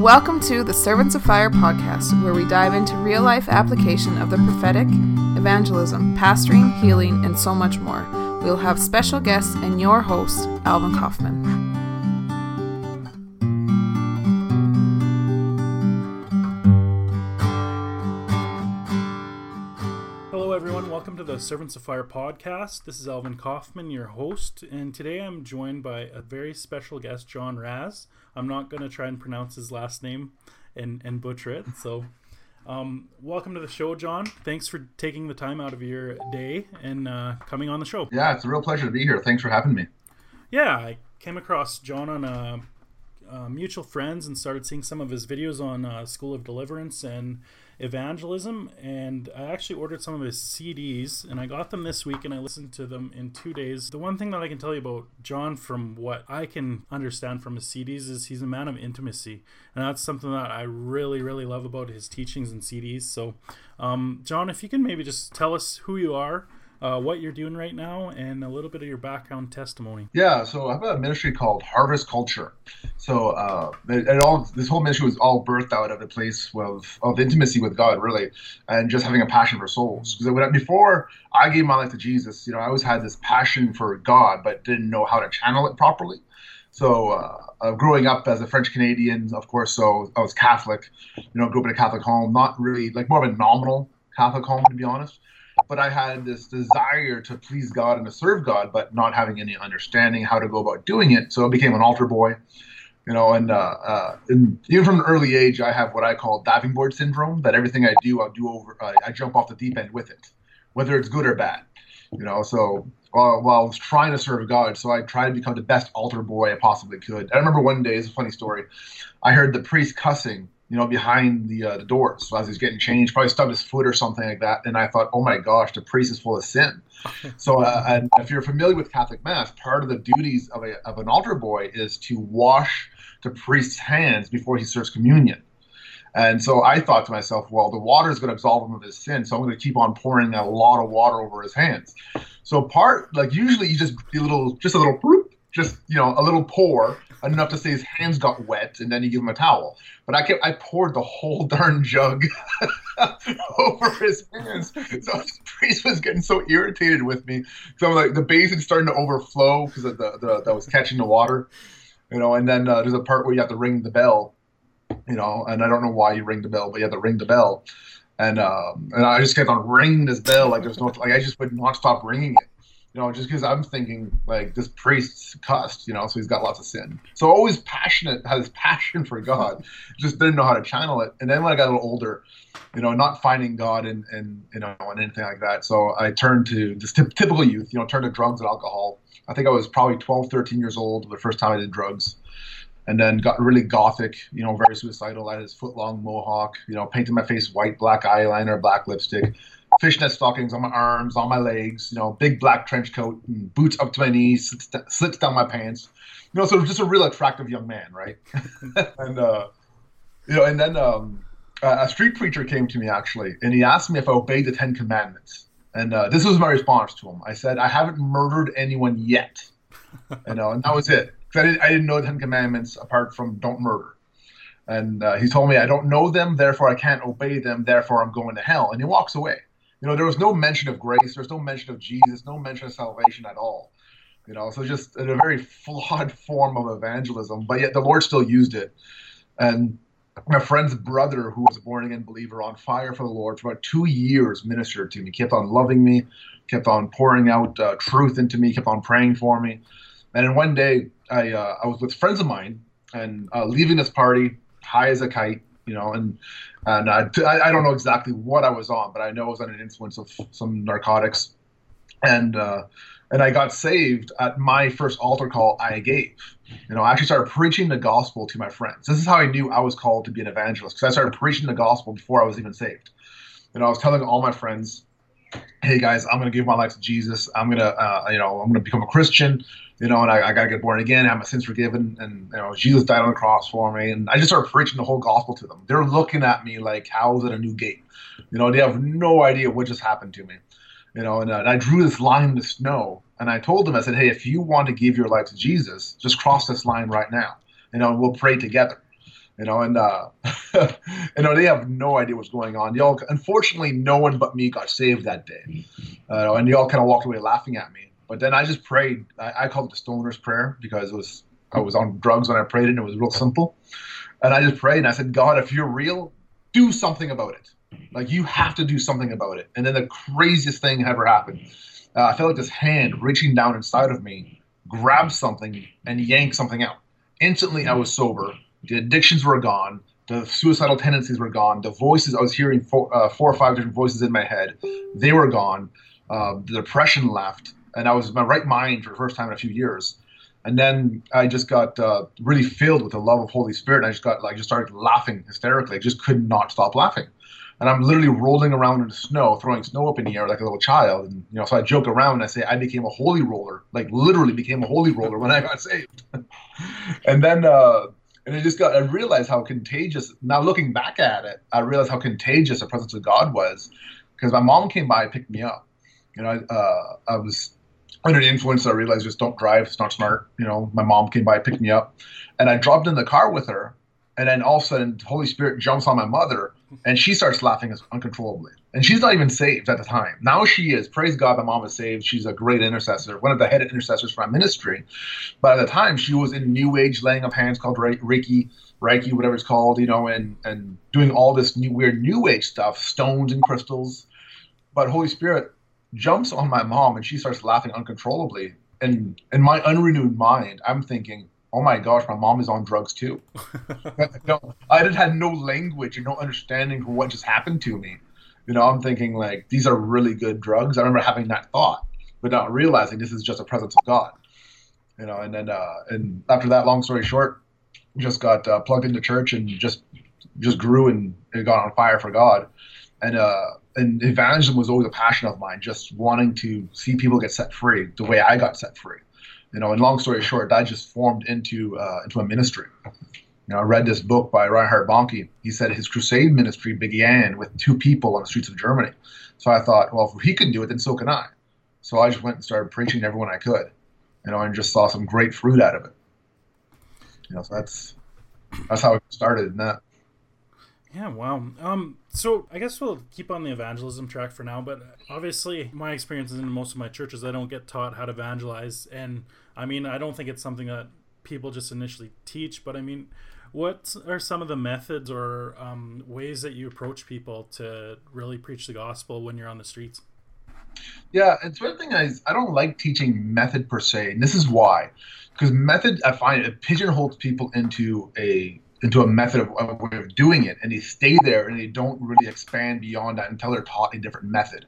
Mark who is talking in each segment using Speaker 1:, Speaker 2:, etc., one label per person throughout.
Speaker 1: Welcome to the Servants of Fire podcast, where we dive into real life application of the prophetic, evangelism, pastoring, healing, and so much more. We'll have special guests and your host, Alvin Kaufman.
Speaker 2: Servants of Fire podcast. This is Alvin Kaufman, your host, and today I'm joined by a very special guest, John Raz. I'm not going to try and pronounce his last name and, and butcher it. So, um, welcome to the show, John. Thanks for taking the time out of your day and uh, coming on the show.
Speaker 3: Yeah, it's a real pleasure to be here. Thanks for having me.
Speaker 2: Yeah, I came across John on a, uh, mutual friends and started seeing some of his videos on uh, School of Deliverance and evangelism and I actually ordered some of his CDs and I got them this week and I listened to them in two days. The one thing that I can tell you about John from what I can understand from his CDs is he's a man of intimacy and that's something that I really really love about his teachings and CDs. So um, John, if you can maybe just tell us who you are uh, what you're doing right now and a little bit of your background testimony.
Speaker 3: Yeah, so I have a ministry called Harvest Culture. So uh, it, it all this whole ministry was all birthed out of a place of, of intimacy with God, really, and just having a passion for souls. Because before I gave my life to Jesus, you know, I always had this passion for God, but didn't know how to channel it properly. So uh, uh, growing up as a French Canadian, of course, so I was Catholic. You know, grew up in a Catholic home, not really like more of a nominal Catholic home, to be honest but I had this desire to please God and to serve God, but not having any understanding how to go about doing it. So I became an altar boy, you know, and, uh, uh, and even from an early age, I have what I call diving board syndrome. That everything I do, I'll do over. Uh, I jump off the deep end with it, whether it's good or bad, you know. So while, while I was trying to serve God, so I tried to become the best altar boy I possibly could. I remember one day, it's a funny story. I heard the priest cussing you know, behind the uh, the doors so as he's getting changed. Probably stubbed his foot or something like that. And I thought, oh my gosh, the priest is full of sin. so, uh, and if you're familiar with Catholic Mass, part of the duties of a of an altar boy is to wash the priest's hands before he serves communion. And so I thought to myself, well, the water is going to absolve him of his sin, so I'm going to keep on pouring a lot of water over his hands. So part like usually you just do a little, just a little, just you know, a little pour enough to say his hands got wet, and then you give him a towel. But I kept I poured the whole darn jug over his hands. So the priest was getting so irritated with me. So like the basin's starting to overflow because the, the that was catching the water, you know. And then uh, there's a part where you have to ring the bell, you know. And I don't know why you ring the bell, but you have to ring the bell. And um, and I just kept on ringing this bell like there's no like I just would not stop ringing it you know, just because I'm thinking like this priest's cussed, you know, so he's got lots of sin. So always passionate, has passion for God, just didn't know how to channel it. And then when I got a little older, you know, not finding God and and you know and anything like that, so I turned to just t- typical youth, you know, turned to drugs and alcohol. I think I was probably 12, 13 years old the first time I did drugs. And then got really gothic, you know, very suicidal. I had this foot long mohawk, you know, painted my face white, black eyeliner, black lipstick fishnet stockings on my arms, on my legs, you know, big black trench coat, and boots up to my knees, slits, down my pants. You know, so just a real attractive young man, right? and uh, you know, and then um, a street preacher came to me actually, and he asked me if I obeyed the Ten Commandments. And uh, this was my response to him. I said, I haven't murdered anyone yet. you know, and that was it. Because I didn't, I didn't know the Ten Commandments apart from don't murder. And uh, he told me, I don't know them, therefore I can't obey them, therefore I'm going to hell. And he walks away. You know, there was no mention of grace. There's no mention of Jesus. No mention of salvation at all. You know, so just a very flawed form of evangelism, but yet the Lord still used it. And my friend's brother, who was a born again believer, on fire for the Lord for about two years, ministered to me, kept on loving me, kept on pouring out uh, truth into me, kept on praying for me. And then one day, I uh, I was with friends of mine and uh, leaving this party, high as a kite, you know, and and I, I don't know exactly what I was on, but I know I was under an influence of some narcotics, and uh, and I got saved at my first altar call I gave. You know, I actually started preaching the gospel to my friends. This is how I knew I was called to be an evangelist because I started preaching the gospel before I was even saved. You know, I was telling all my friends, "Hey guys, I'm to give my life to Jesus. I'm to, uh, you know, I'm to become a Christian you know, and I, I got to get born again, have my sins forgiven, and you know, Jesus died on the cross for me, and I just started preaching the whole gospel to them. They're looking at me like, how is it a new game? You know, they have no idea what just happened to me. You know, and, uh, and I drew this line in the snow, and I told them, I said, hey, if you want to give your life to Jesus, just cross this line right now. You know, and we'll pray together. You know, and uh, you know they have no idea what's going on. Y'all, unfortunately, no one but me got saved that day, uh, and y'all kind of walked away laughing at me. But then I just prayed. I, I called it the stoner's prayer because it was I was on drugs when I prayed, and it was real simple. And I just prayed, and I said, God, if you're real, do something about it. Like you have to do something about it. And then the craziest thing ever happened. Uh, I felt like this hand reaching down inside of me, grabbed something, and yanked something out. Instantly, I was sober the addictions were gone. The suicidal tendencies were gone. The voices I was hearing four, uh, four or five different voices in my head, they were gone. Uh, the depression left, and I was in my right mind for the first time in a few years. And then I just got uh, really filled with the love of Holy Spirit. And I just got like just started laughing hysterically. I just could not stop laughing. And I'm literally rolling around in the snow, throwing snow up in the air like a little child. And you know, so I joke around and I say I became a holy roller, like literally became a holy roller when I got saved. and then uh, and I just got I realized how contagious. Now looking back at it, I realized how contagious the presence of God was, because my mom came by and picked me up. You know, uh, I was under the influence. I realized just don't drive; it's not smart. You know, my mom came by, and picked me up, and I dropped in the car with her, and then all of a sudden, the Holy Spirit jumps on my mother, and she starts laughing uncontrollably. And she's not even saved at the time. Now she is. Praise God, my mom is saved. She's a great intercessor, one of the head intercessors for our ministry. But at the time, she was in New Age laying of hands called Reiki, Reiki, whatever it's called, you know, and and doing all this new weird New Age stuff, stones and crystals. But Holy Spirit jumps on my mom, and she starts laughing uncontrollably. And in my unrenewed mind, I'm thinking, oh my gosh, my mom is on drugs too. no, I just had no language and no understanding for what just happened to me. You know, I'm thinking like these are really good drugs. I remember having that thought, but not realizing this is just a presence of God. You know, and then uh, and after that, long story short, just got uh, plugged into church and just just grew and, and got on fire for God. And uh, and evangelism was always a passion of mine, just wanting to see people get set free the way I got set free you know, and long story short, that just formed into uh, into a ministry. You know, I read this book by Reinhard Bonnke. He said his crusade ministry began with two people on the streets of Germany. So I thought, well, if he can do it, then so can I. So I just went and started preaching to everyone I could, you know, and just saw some great fruit out of it. You know, so that's that's how it started in that.
Speaker 2: Yeah, wow. Um, so I guess we'll keep on the evangelism track for now, but obviously my experiences in most of my churches, I don't get taught how to evangelize, and I mean, I don't think it's something that people just initially teach, but I mean, what are some of the methods or um, ways that you approach people to really preach the gospel when you're on the streets?
Speaker 3: Yeah, it's one thing is I don't like teaching method per se, and this is why, because method I find it pigeonholes people into a into a method of, way of doing it and they stay there and they don't really expand beyond that until they're taught a different method.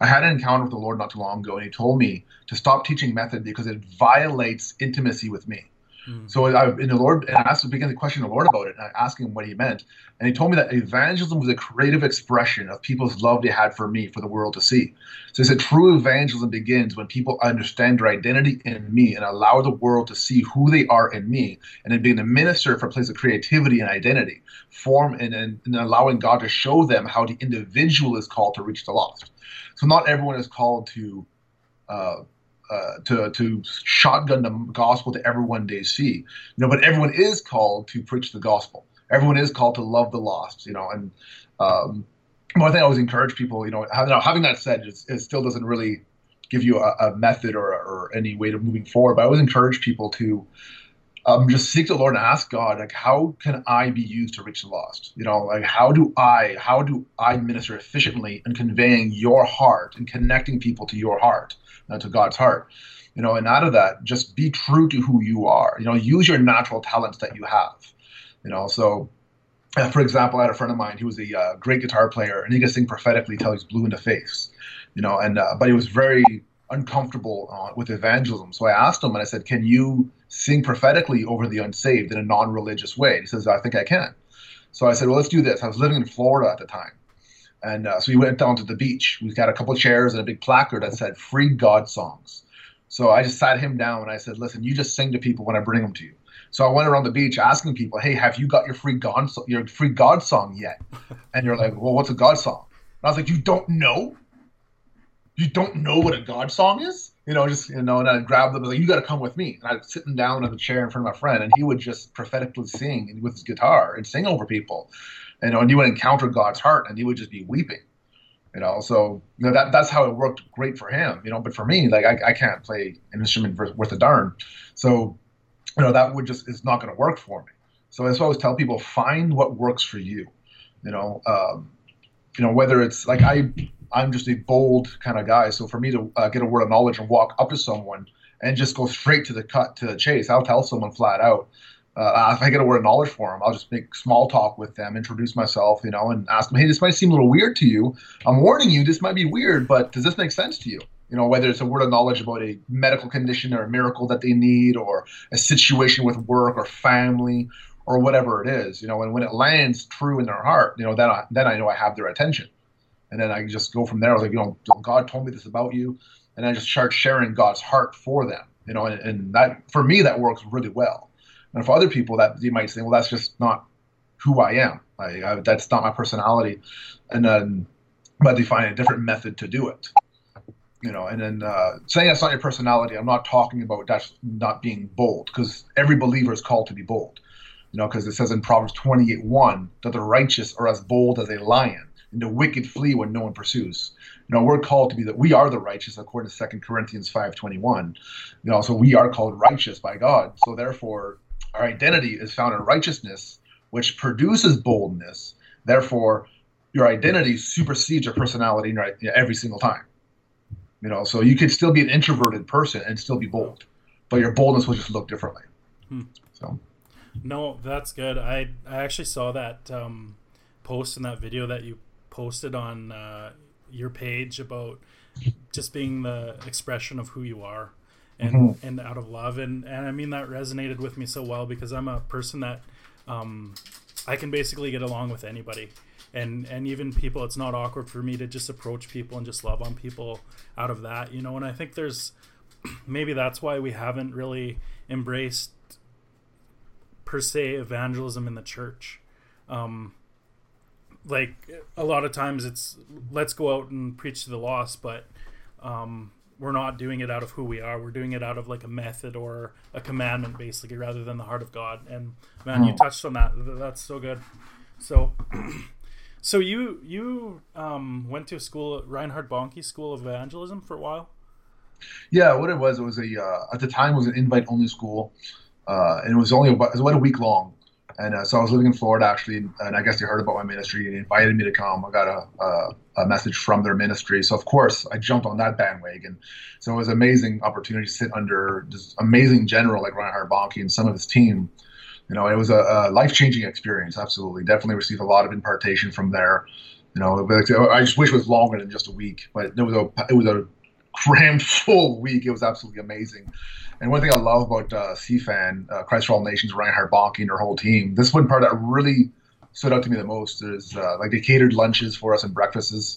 Speaker 3: I had an encounter with the lord not too long ago and he told me to stop teaching method because it violates intimacy with me Mm. So I, in the Lord, and I asked, began to question the Lord about it, and I asked him what he meant, and he told me that evangelism was a creative expression of people's love they had for me, for the world to see. So he said, true evangelism begins when people understand their identity in me and allow the world to see who they are in me, and then being a minister for a place of creativity and identity, form and, and, and allowing God to show them how the individual is called to reach the lost. So not everyone is called to. Uh, uh, to to shotgun the gospel to everyone they see. You know, but everyone is called to preach the gospel. Everyone is called to love the lost. You know, and um, one thing I always encourage people, you know, having that said, it still doesn't really give you a, a method or, or any way to moving forward. But I always encourage people to um, just seek the Lord and ask God, like, how can I be used to reach the lost? You know, like, how do I, how do I minister efficiently in conveying your heart and connecting people to your heart? uh, to God's heart. You know, and out of that, just be true to who you are. You know, use your natural talents that you have. You know, so uh, for example, I had a friend of mine. who was a uh, great guitar player, and he could sing prophetically till he's blue in the face. You know, and uh, but he was very uncomfortable uh, with evangelism. So I asked him, and I said, "Can you sing prophetically over the unsaved in a non-religious way?" He says, "I think I can." So I said, "Well, let's do this." I was living in Florida at the time, and uh, so we went down to the beach. We got a couple chairs and a big placard that said "Free God Songs." So I just sat him down and I said, "Listen, you just sing to people when I bring them to you." So I went around the beach asking people, "Hey, have you got your free God your free God song yet?" And you're like, "Well, what's a God song?" And I was like, "You don't know? You don't know what a God song is?" you know, just you know, and I'd grab them like, "You got to come with me." And I'd sit him down in the chair in front of my friend, and he would just prophetically sing with his guitar and sing over people, you know, and you would encounter God's heart, and he would just be weeping, you know. So you know that that's how it worked great for him, you know. But for me, like I, I can't play an instrument worth a darn, so you know that would just is not going to work for me. So why I always tell people: find what works for you, you know. Um, you know whether it's like I I'm just a bold kind of guy. So for me to uh, get a word of knowledge and walk up to someone and just go straight to the cut to the chase, I'll tell someone flat out. Uh, if I get a word of knowledge for them, I'll just make small talk with them, introduce myself, you know, and ask them, hey, this might seem a little weird to you. I'm warning you, this might be weird, but does this make sense to you? You know, whether it's a word of knowledge about a medical condition or a miracle that they need, or a situation with work or family, or whatever it is, you know, and when it lands true in their heart, you know, then I, then I know I have their attention and then I just go from there. I was like, you know, God told me this about you, and I just start sharing God's heart for them, you know, and, and that for me that works really well. And for other people, that you might say, well, that's just not who I am. Like, I, that's not my personality, and then but they find a different method to do it. You know, and then uh, saying that's not your personality, I'm not talking about that's not being bold, because every believer is called to be bold. You know, because it says in Proverbs 28 1 that the righteous are as bold as a lion and the wicked flee when no one pursues. You know, we're called to be that we are the righteous according to Second Corinthians 5:21. You know, so we are called righteous by God. So therefore, our identity is found in righteousness, which produces boldness. Therefore, your identity supersedes your personality every single time. You know, so you could still be an introverted person and still be bold, but your boldness will just look differently. Hmm. So.
Speaker 2: No, that's good. I I actually saw that um, post in that video that you posted on uh, your page about just being the expression of who you are and mm-hmm. and out of love. And and I mean that resonated with me so well because I'm a person that um, I can basically get along with anybody. And and even people it's not awkward for me to just approach people and just love on people out of that you know? And I think there's maybe that's why we haven't really embraced per se evangelism in the church. Um, like a lot of times it's let's go out and preach to the lost, but um, we're not doing it out of who we are. We're doing it out of like a method or a commandment, basically, rather than the heart of God. And man, you hmm. touched on that. That's so good. So, so you you um, went to a school, Reinhard Bonnke School of Evangelism, for a while.
Speaker 3: Yeah, what it was, it was a uh, at the time it was an invite only school, uh, and it was only about, it was about a week long. And uh, so I was living in Florida actually, and I guess they heard about my ministry and invited me to come. I got a, a, a, message from their ministry, so of course I jumped on that bandwagon. So it was an amazing opportunity to sit under this amazing general like Reinhard Bonnke and some of his team. You know, it was a, a life changing experience. Absolutely, definitely received a lot of impartation from there. You know, I just wish it was longer than just a week, but it was a it was a crammed full week. It was absolutely amazing. And one thing I love about uh, CFAN, uh, Christ for All Nations, Reinhard Bonnke and their whole team, this one part that really stood out to me the most is uh, like they catered lunches for us and breakfasts.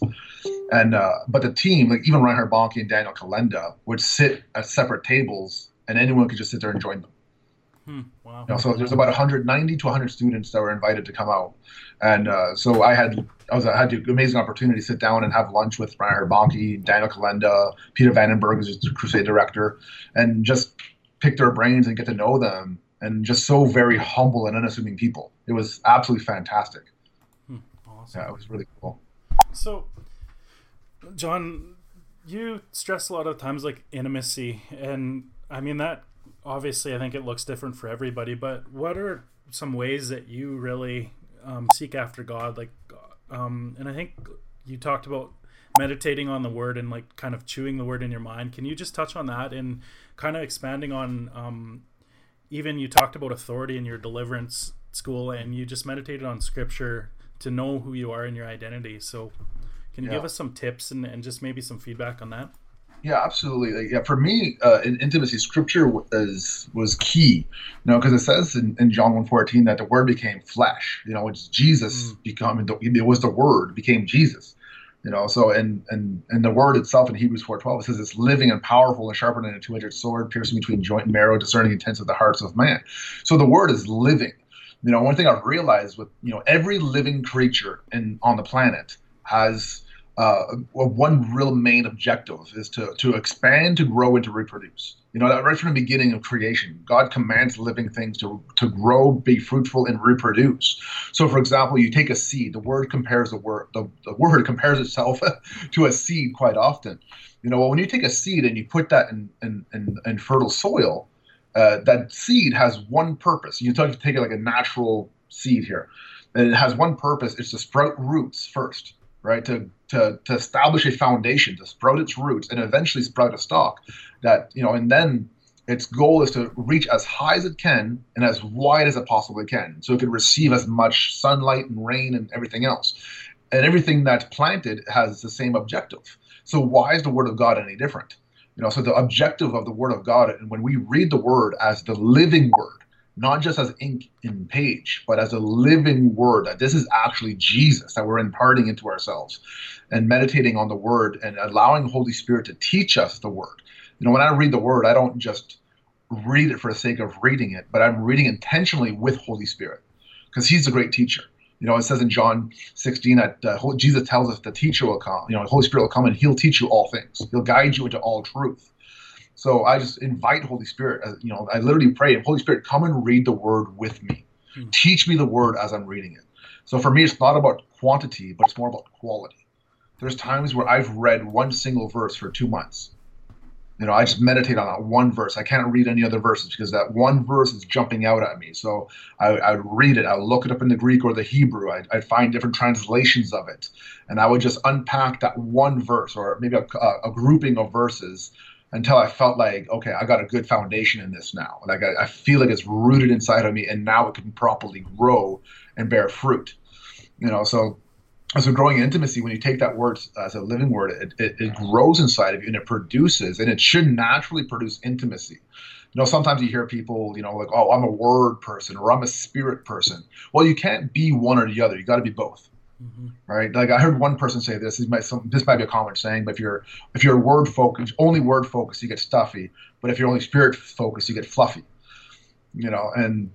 Speaker 3: And uh, but the team, like even Reinhard Bonnke and Daniel Kolenda, would sit at separate tables, and anyone could just sit there and join them. Hmm, wow. You know, so there's about 190 to 100 students that were invited to come out, and uh, so I had I was I had the amazing opportunity to sit down and have lunch with Reinhard Bonnke, Daniel Kolenda, Peter Vandenberg, who's the Crusade director, and just pick their brains and get to know them, and just so very humble and unassuming people. It was absolutely fantastic. Hmm, awesome. Yeah, it was really cool.
Speaker 2: So, John, you stress a lot of times like intimacy, and I mean that obviously I think it looks different for everybody, but what are some ways that you really um, seek after God? Like, um, and I think you talked about meditating on the word and like kind of chewing the word in your mind. Can you just touch on that and kind of expanding on um, even you talked about authority in your deliverance school and you just meditated on scripture to know who you are and your identity. So, can you yeah. give us some tips and, and just maybe some feedback on that?
Speaker 3: Yeah, absolutely. Like, yeah, for me, uh, in intimacy, scripture was was key. You know, because it says in, in John 1.14 that the Word became flesh. You know, it's Jesus mm. becoming. It was the Word became Jesus. You know, so and and and the Word itself in Hebrews 4.12 it says it's living and powerful and sharper than a two-edged sword, piercing between joint and marrow, discerning intents of the hearts of man. So the Word is living. You know, one thing I've realized with you know every living creature in on the planet has uh, one real main objective is to, to expand, to grow, and to reproduce. You know, that right from the beginning of creation, God commands living things to, to grow, be fruitful, and reproduce. So, for example, you take a seed. The word compares the word. The, the word compares itself to a seed quite often. You know, well, when you take a seed and you put that in in, in, in fertile soil, uh, that seed has one purpose. You take take like a natural seed here, and it has one purpose. It's to sprout roots first right? To, to, to establish a foundation, to sprout its roots, and eventually sprout a stalk. That you know, and then its goal is to reach as high as it can and as wide as it possibly can, so it can receive as much sunlight and rain and everything else. And everything that's planted has the same objective. So why is the Word of God any different? You know, so the objective of the Word of God, and when we read the Word as the living Word, not just as ink in page, but as a living word, that this is actually Jesus that we're imparting into ourselves and meditating on the word and allowing the Holy Spirit to teach us the word. You know, when I read the word, I don't just read it for the sake of reading it, but I'm reading intentionally with Holy Spirit because he's a great teacher. You know, it says in John 16 that uh, Jesus tells us the teacher will come, you know, the Holy Spirit will come and he'll teach you all things. He'll guide you into all truth. So I just invite Holy Spirit. Uh, you know, I literally pray, Holy Spirit, come and read the Word with me. Hmm. Teach me the Word as I'm reading it. So for me, it's not about quantity, but it's more about quality. There's times where I've read one single verse for two months. You know, I just meditate on that one verse. I can't read any other verses because that one verse is jumping out at me. So I, I would read it. I would look it up in the Greek or the Hebrew. I'd, I'd, find different translations of it. And I would just unpack that one verse or maybe a, a grouping of verses until I felt like, okay, I got a good foundation in this now. Like I, I, feel like it's rooted inside of me, and now it can properly grow and bear fruit. You know, so a growing intimacy, when you take that word as a living word, it, it, it grows inside of you and it produces, and it should naturally produce intimacy. You know, sometimes you hear people, you know, like, oh, I'm a word person or I'm a spirit person. Well, you can't be one or the other. You got to be both. Mm-hmm. Right, like I heard one person say this. This might some, this might be a common saying, but if you're if you're word focused, only word focused, you get stuffy. But if you're only spirit focused, you get fluffy. You know, and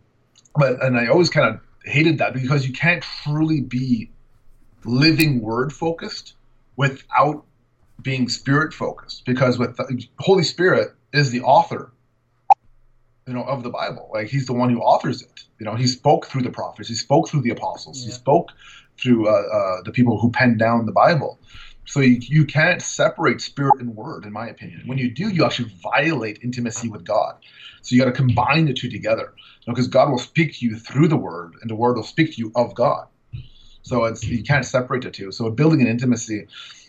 Speaker 3: but and I always kind of hated that because you can't truly be living word focused without being spirit focused. Because with the Holy Spirit is the author you know, of the Bible. Like he's the one who authors it. You know, he spoke through the prophets, he spoke through the apostles, yeah. he spoke through uh, uh, the people who penned down the Bible. So you, you can't separate spirit and word, in my opinion. When you do, you actually violate intimacy with God. So you got to combine the two together, because you know, God will speak to you through the word, and the word will speak to you of God. So it's you can't separate the two. So building an intimacy,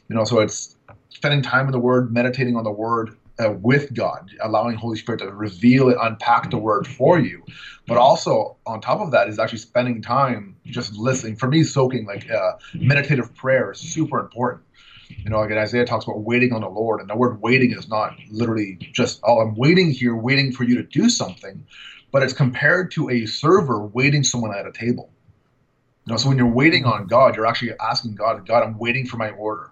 Speaker 3: you know, so it's spending time in the word, meditating on the word, uh, with God, allowing Holy Spirit to reveal it, unpack the word for you. But also on top of that is actually spending time just listening. For me, soaking like uh, meditative prayer is super important. You know, like Isaiah talks about waiting on the Lord, and the word waiting is not literally just, oh, I'm waiting here, waiting for you to do something, but it's compared to a server waiting someone at a table. You know, so when you're waiting on God, you're actually asking God, God, I'm waiting for my order.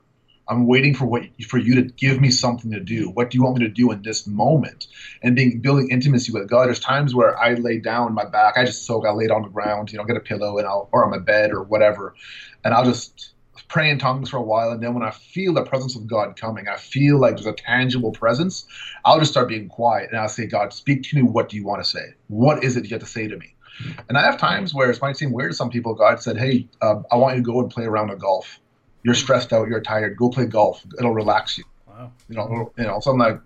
Speaker 3: I'm waiting for what for you to give me something to do. What do you want me to do in this moment? And being building intimacy with God. There's times where I lay down my back, I just soak, I lay on the ground, you know, get a pillow and I'll or on my bed or whatever, and I'll just pray in tongues for a while. And then when I feel the presence of God coming, I feel like there's a tangible presence. I'll just start being quiet and I'll say, God, speak to me. What do you want to say? What is it you have to say to me? And I have times where it might seem weird to some people. God said, Hey, um, I want you to go and play around a golf you're stressed out, you're tired, go play golf. It'll relax you. Wow. You know, you know, so I'm like,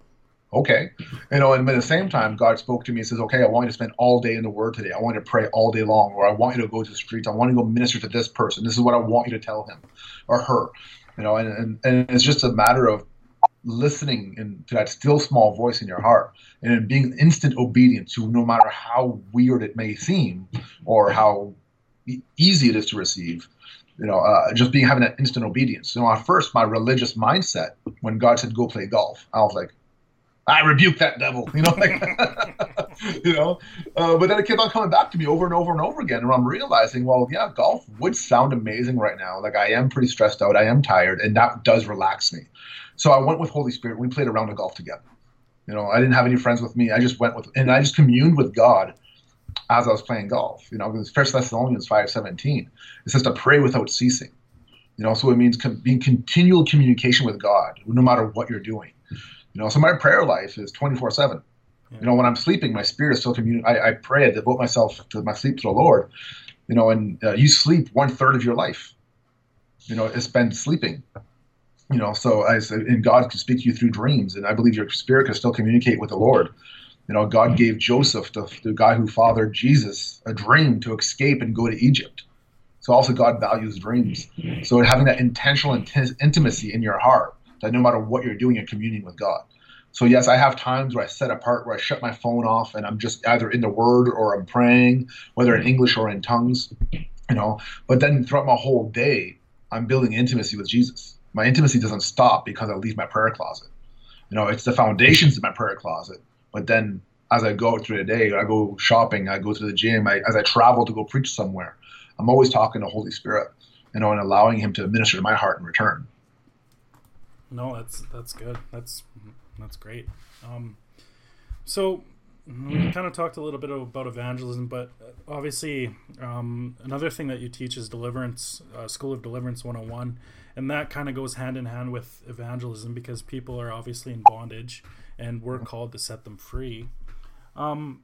Speaker 3: okay. You know, and at the same time, God spoke to me and says, okay, I want you to spend all day in the Word today. I want you to pray all day long, or I want you to go to the streets. I want you to go minister to this person. This is what I want you to tell him or her. You know, and, and, and it's just a matter of listening in, to that still small voice in your heart and being instant obedient to no matter how weird it may seem or how easy it is to receive you know, uh, just being having that instant obedience. So at first, my religious mindset, when God said go play golf, I was like, I rebuke that devil, you know, like, you know. Uh, but then it kept on coming back to me over and over and over again, and I'm realizing, well, yeah, golf would sound amazing right now. Like I am pretty stressed out, I am tired, and that does relax me. So I went with Holy Spirit. We played a round of golf together. You know, I didn't have any friends with me. I just went with, and I just communed with God as I was playing golf. You know, because First Thessalonians five seventeen, it says to pray without ceasing. You know, so it means com- being continual communication with God, no matter what you're doing. You know, so my prayer life is 24 seven. You know, when I'm sleeping, my spirit is still communicating. I, I pray, I devote myself to my sleep to the Lord. You know, and uh, you sleep one third of your life. You know, is spent sleeping. You know, so as and God can speak to you through dreams, and I believe your spirit can still communicate with the Lord. You know, God gave Joseph, the, the guy who fathered Jesus, a dream to escape and go to Egypt. So also God values dreams. So having that intentional int- intimacy in your heart, that no matter what you're doing, you're communing with God. So yes, I have times where I set apart, where I shut my phone off, and I'm just either in the Word or I'm praying, whether in English or in tongues, you know. But then throughout my whole day, I'm building intimacy with Jesus. My intimacy doesn't stop because I leave my prayer closet. You know, it's the foundations of my prayer closet. But then as I go through the day, I go shopping, I go to the gym, I, as I travel to go preach somewhere, I'm always talking to Holy Spirit, you know, and allowing Him to minister to my heart in return.
Speaker 2: No, that's that's good. That's that's great. Um, so we kind of talked a little bit about evangelism, but obviously um, another thing that you teach is deliverance, uh, School of Deliverance 101, and that kind of goes hand in hand with evangelism because people are obviously in bondage, and we're called to set them free. Um,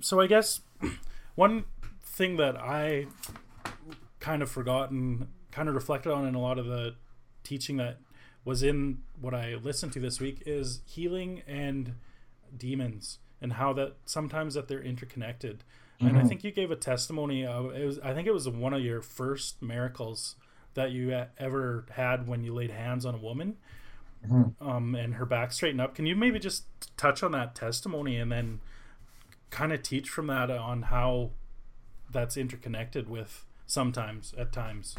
Speaker 2: so I guess one thing that I kind of forgotten, kind of reflected on in a lot of the teaching that was in what I listened to this week is healing and demons and how that sometimes that they're interconnected. Mm-hmm. And I think you gave a testimony of it was I think it was one of your first miracles that you ever had when you laid hands on a woman mm-hmm. um, and her back straightened up. Can you maybe just touch on that testimony and then kind of teach from that on how that's interconnected with sometimes at times?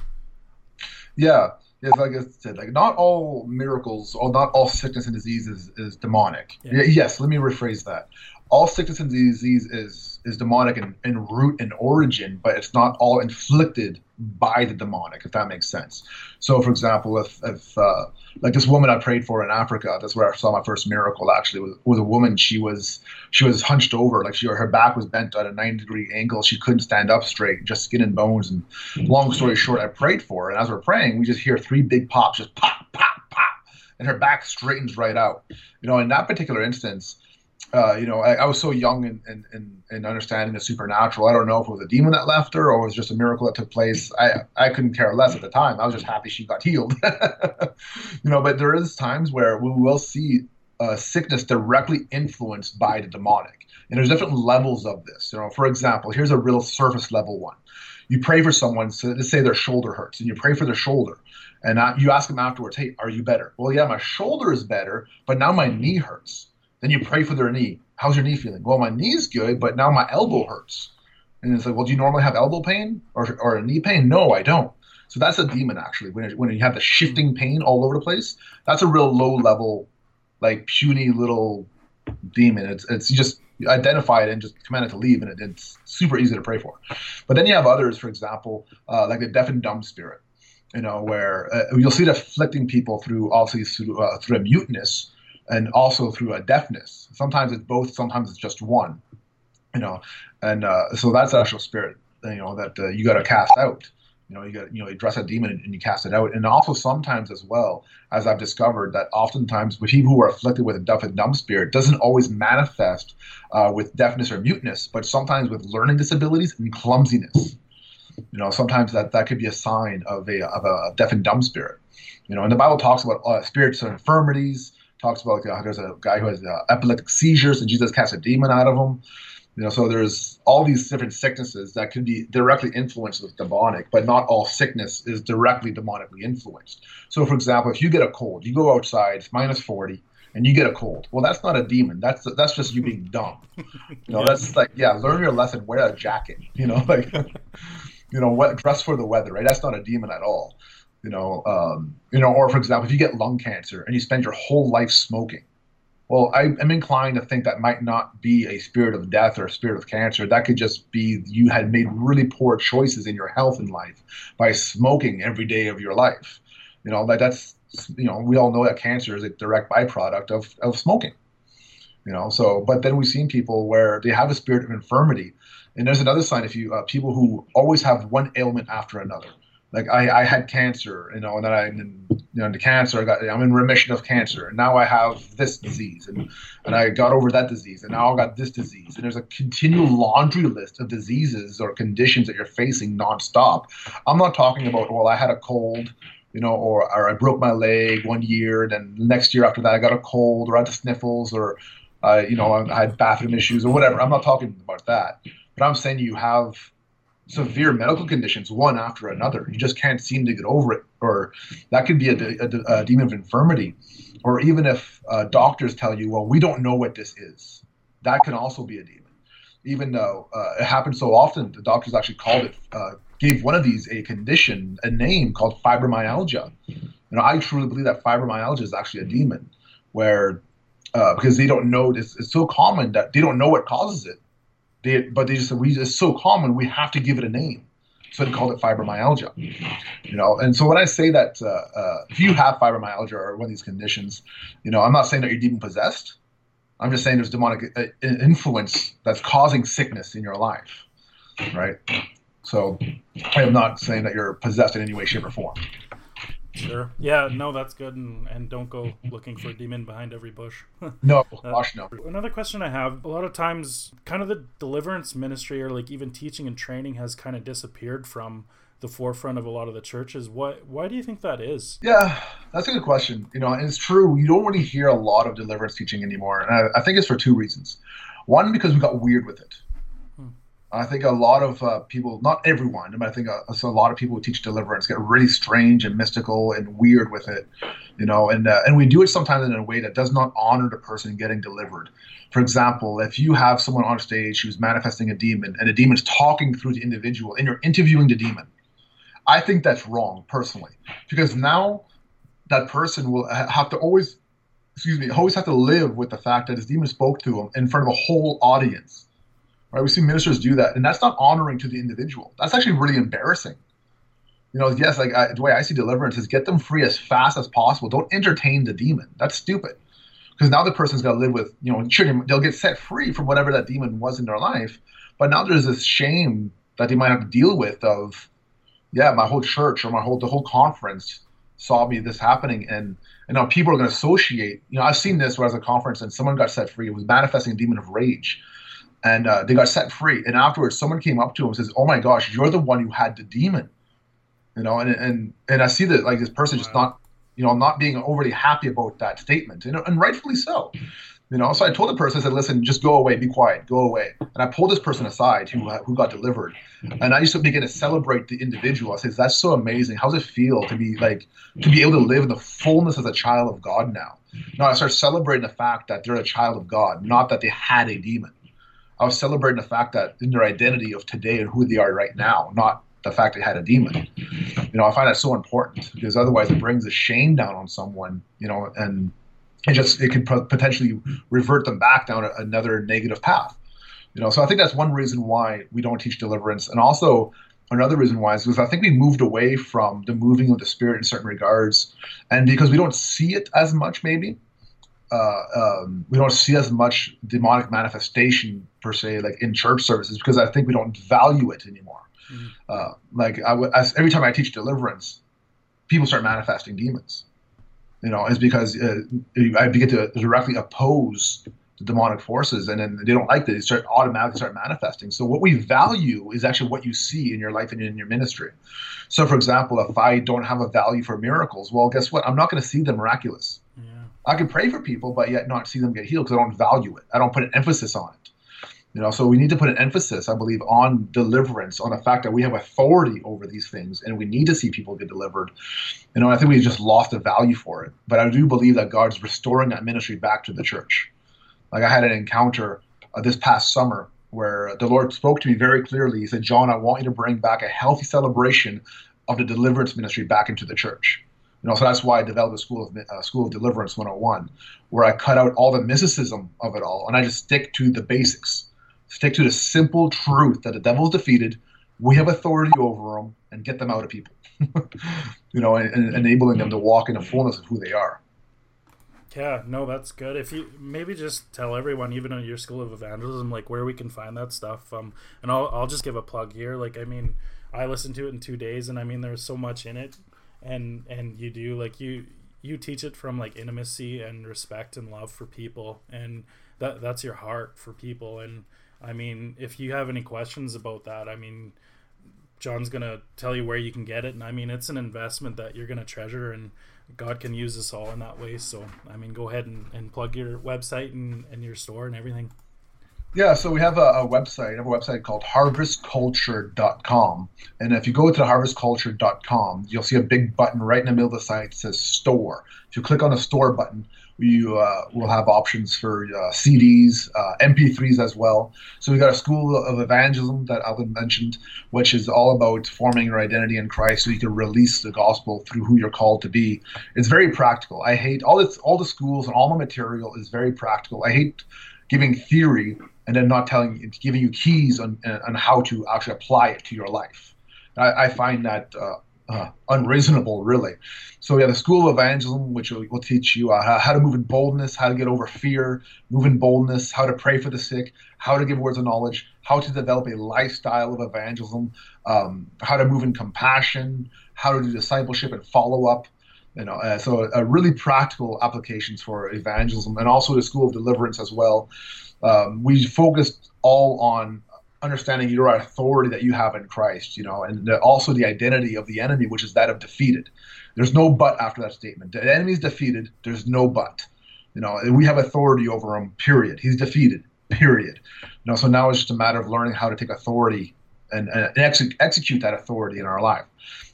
Speaker 3: Yeah. Yes, like I said, like not all miracles or not all sickness and disease is, is demonic. Yeah. Yes, let me rephrase that. All sickness and disease is is demonic in, in root and origin, but it's not all inflicted by the demonic, if that makes sense. So, for example, if, if uh, like this woman I prayed for in Africa, that's where I saw my first miracle. Actually, was, was a woman. She was she was hunched over, like she her back was bent at a ninety degree angle. She couldn't stand up straight, just skin and bones. And long story short, I prayed for her, and as we're praying, we just hear three big pops, just pop, pop, pop, and her back straightens right out. You know, in that particular instance uh, you know, I, I, was so young in, in, in, in, understanding the supernatural. I don't know if it was a demon that left her or it was just a miracle that took place. I, I couldn't care less at the time. I was just happy she got healed. you know, but there is times where we will see uh, sickness directly influenced by the demonic. And there's different levels of this. You know, for example, here's a real surface level one. You pray for someone, so let's say their shoulder hurts, and you pray for their shoulder. And you ask them afterwards, hey, are you better? Well, yeah, my shoulder is better, but now my knee hurts then you pray for their knee. How's your knee feeling? Well, my knee's good, but now my elbow hurts. And it's like, well, do you normally have elbow pain or, or knee pain? No, I don't. So that's a demon actually. When, it, when you have the shifting pain all over the place, that's a real low level, like puny little demon. It's it's you just identify it and just command it to leave, and it, it's super easy to pray for. But then you have others, for example, uh, like the deaf and dumb spirit. You know, where uh, you'll see it afflicting people through obviously through, uh, through a muteness, and also through a deafness. Sometimes it's both, sometimes it's just one. You know, and uh, so that's actual spirit. You know that uh, you got to cast out. You know, you got you know you address a demon and you cast it out. And also sometimes as well, as I've discovered that oftentimes with people who are afflicted with a deaf and dumb spirit doesn't always manifest uh, with deafness or muteness, but sometimes with learning disabilities and clumsiness. You know, sometimes that that could be a sign of a of a deaf and dumb spirit. You know, and the Bible talks about uh, spirits and infirmities talks about like, there's a guy who has uh, epileptic seizures and Jesus casts a demon out of him. You know, so there's all these different sicknesses that can be directly influenced with demonic, but not all sickness is directly demonically influenced. So, for example, if you get a cold, you go outside, it's minus 40, and you get a cold. Well, that's not a demon. That's that's just you being dumb. You know, yeah. that's like yeah, learn your lesson. Wear a jacket. You know, like you know, what dress for the weather. Right? That's not a demon at all you know, um, you know, or for example, if you get lung cancer and you spend your whole life smoking, well, I, am inclined to think that might not be a spirit of death or a spirit of cancer. That could just be you had made really poor choices in your health in life by smoking every day of your life. You know, that that's you know, we all know that cancer is a direct byproduct of, of smoking. You know, so but then we've seen people where they have a spirit of infirmity, and there's another sign if you uh, people who always have one ailment after another like I, I had cancer, you know, and then I, you know, the cancer, I got, I'm in remission of cancer, and now I have this disease, and and I got over that disease, and now I got this disease, and there's a continual laundry list of diseases or conditions that you're facing nonstop. I'm not talking about, well, I had a cold, you know, or, or I broke my leg one year, and then next year after that I got a cold, or I had the sniffles, or uh, you know, I had bathroom issues or whatever. I'm not talking about that, but I'm saying you have severe medical conditions one after another. You just can't seem to get over it, or that could be a, a, a demon of infirmity, or even if uh, doctors tell you, well, we don't know what this is, that can also be a demon. Even though uh, it happens so often, the doctors actually called it, uh, gave one of these a condition, a name called fibromyalgia. You know, I truly believe that fibromyalgia is actually a demon, where uh, because they don't know it's so common that they don't know what causes it they, but they just we it's so common we have to give it a name. So they called it fibromyalgia. You know, and so when I say that uh, uh, if you have fibromyalgia or one of these conditions, you know, I'm not saying that you're demon possessed. I'm just saying there's demonic uh, influence that's causing sickness in your life, right? So I am not saying that you're possessed in any way, shape, or form.
Speaker 2: Sure. Yeah. No, that's good, and, and don't go looking for a demon behind every bush.
Speaker 3: no, uh, gosh, no.
Speaker 2: Another question I have: a lot of times, kind of the deliverance ministry, or like even teaching and training, has kind of disappeared from the forefront of a lot of the churches. What? Why do you think that is?
Speaker 3: Yeah, that's a good question. You know, and it's true. You don't really hear a lot of deliverance teaching anymore, and I, I think it's for two reasons. One, because we got weird with it. I think a lot of uh, people, not everyone, but I think a, a, lot of people who teach deliverance get really strange and mystical and weird with it, you know. And uh, and we do it sometimes in a way that does not honor the person getting delivered. For example, if you have someone on stage who's manifesting a demon and the demon's talking through the individual and you're interviewing the demon, I think that's wrong personally because now that person will have to always, excuse me, always have to live with the fact that his demon spoke to him in front of a whole audience right? We see ministers do that, and that's not honoring to the individual. That's actually really embarrassing. You know, yes, like I, the way I see deliverance is get them free as fast as possible. Don't entertain the demon. That's stupid, because now the person's got to live with, you know, sure they'll get set free from whatever that demon was in their life, but now there's this shame that they might have to deal with of, yeah, my whole church or my whole the whole conference saw me this happening and and now people are going to associate you know i've seen this where I was at a conference and someone got set free it was manifesting a demon of rage and uh, they got set free. And afterwards, someone came up to him and says, "Oh my gosh, you're the one who had the demon," you know. And and and I see that like this person just not, you know, not being overly happy about that statement, and, and rightfully so. You know, so I told the person, I said, "Listen, just go away, be quiet, go away." And I pulled this person aside who who got delivered, and I used to begin to celebrate the individual. I said, "That's so amazing. How does it feel to be like to be able to live in the fullness as a child of God now?" Now I start celebrating the fact that they're a child of God, not that they had a demon. I was celebrating the fact that in their identity of today and who they are right now, not the fact they had a demon. You know, I find that so important because otherwise it brings a shame down on someone, you know, and it just it could potentially revert them back down another negative path. You know, so I think that's one reason why we don't teach deliverance, and also another reason why is because I think we moved away from the moving of the spirit in certain regards, and because we don't see it as much, maybe uh, um, we don't see as much demonic manifestation per se, like in church services, because I think we don't value it anymore. Mm-hmm. Uh, like I, as, every time I teach deliverance, people start manifesting demons. You know, it's because uh, I begin to directly oppose the demonic forces, and then they don't like that. They start automatically start manifesting. So what we value is actually what you see in your life and in your ministry. So, for example, if I don't have a value for miracles, well, guess what? I'm not going to see the miraculous. I can pray for people, but yet not see them get healed because I don't value it. I don't put an emphasis on it. You know, so we need to put an emphasis, I believe, on deliverance, on the fact that we have authority over these things, and we need to see people get delivered. You know, I think we just lost the value for it. But I do believe that God's restoring that ministry back to the church. Like I had an encounter uh, this past summer where the Lord spoke to me very clearly. He said, "John, I want you to bring back a healthy celebration of the deliverance ministry back into the church." You know, so that's why I developed a school of uh, School of Deliverance 101, where I cut out all the mysticism of it all, and I just stick to the basics, stick to the simple truth that the devil is defeated, we have authority over them, and get them out of people. you know, and, and, enabling them to walk in the fullness of who they are.
Speaker 2: Yeah, no, that's good. If you maybe just tell everyone, even at your school of evangelism, like where we can find that stuff. Um, and I'll I'll just give a plug here. Like, I mean, I listened to it in two days, and I mean, there's so much in it, and and you do like you you teach it from like intimacy and respect and love for people, and that that's your heart for people. And I mean, if you have any questions about that, I mean, John's gonna tell you where you can get it, and I mean, it's an investment that you're gonna treasure and God can use us all in that way. So, I mean, go ahead and, and plug your website and, and your store and everything.
Speaker 3: Yeah, so we have a, a website. We have a website called harvestculture.com. And if you go to harvestculture.com, you'll see a big button right in the middle of the site that says store. If you click on the store button, you uh, will have options for uh, CDs, uh, MP3s as well. So we've got a school of evangelism that Alvin mentioned, which is all about forming your identity in Christ, so you can release the gospel through who you're called to be. It's very practical. I hate all this. All the schools and all the material is very practical. I hate giving theory and then not telling, giving you keys on on how to actually apply it to your life. I, I find that uh, uh, unreasonable, really. So we have the School of Evangelism, which will, will teach you uh, how to move in boldness, how to get over fear, move in boldness, how to pray for the sick, how to give words of knowledge, how to develop a lifestyle of evangelism, um, how to move in compassion, how to do discipleship and follow up. You know, uh, so uh, really practical applications for evangelism, and also the School of Deliverance as well. Um, we focused all on understanding your authority that you have in Christ, you know, and the, also the identity of the enemy, which is that of defeated. There's no but after that statement. The enemy is defeated. There's no but. You know, we have authority over him. Period. He's defeated. Period. You know, so now it's just a matter of learning how to take authority and, and ex- execute that authority in our life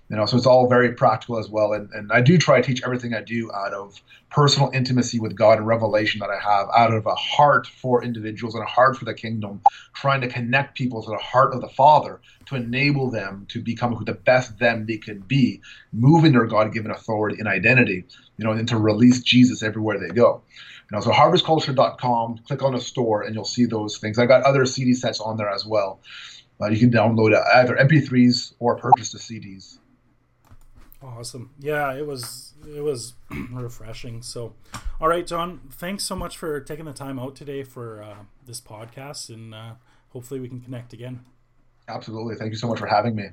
Speaker 3: you know so it's all very practical as well. And, and i do try to teach everything i do out of personal intimacy with god and revelation that i have out of a heart for individuals and a heart for the kingdom trying to connect people to the heart of the father to enable them to become who the best them they can be move in their god-given authority and identity you know and to release jesus everywhere they go. You know so harvestculture.com click on a store and you'll see those things. I've got other cd sets on there as well uh, you can download either mp3s or purchase the cds
Speaker 2: Awesome. Yeah, it was it was refreshing. So, all right, John, thanks so much for taking the time out today for uh, this podcast, and uh, hopefully we can connect again.
Speaker 3: Absolutely. Thank you so much for having me.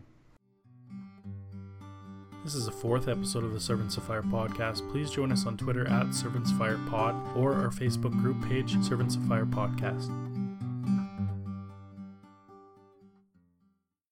Speaker 2: This is the fourth episode of the Servants of Fire podcast. Please join us on Twitter at Servants Fire Pod or our Facebook group page, Servants of Fire Podcast.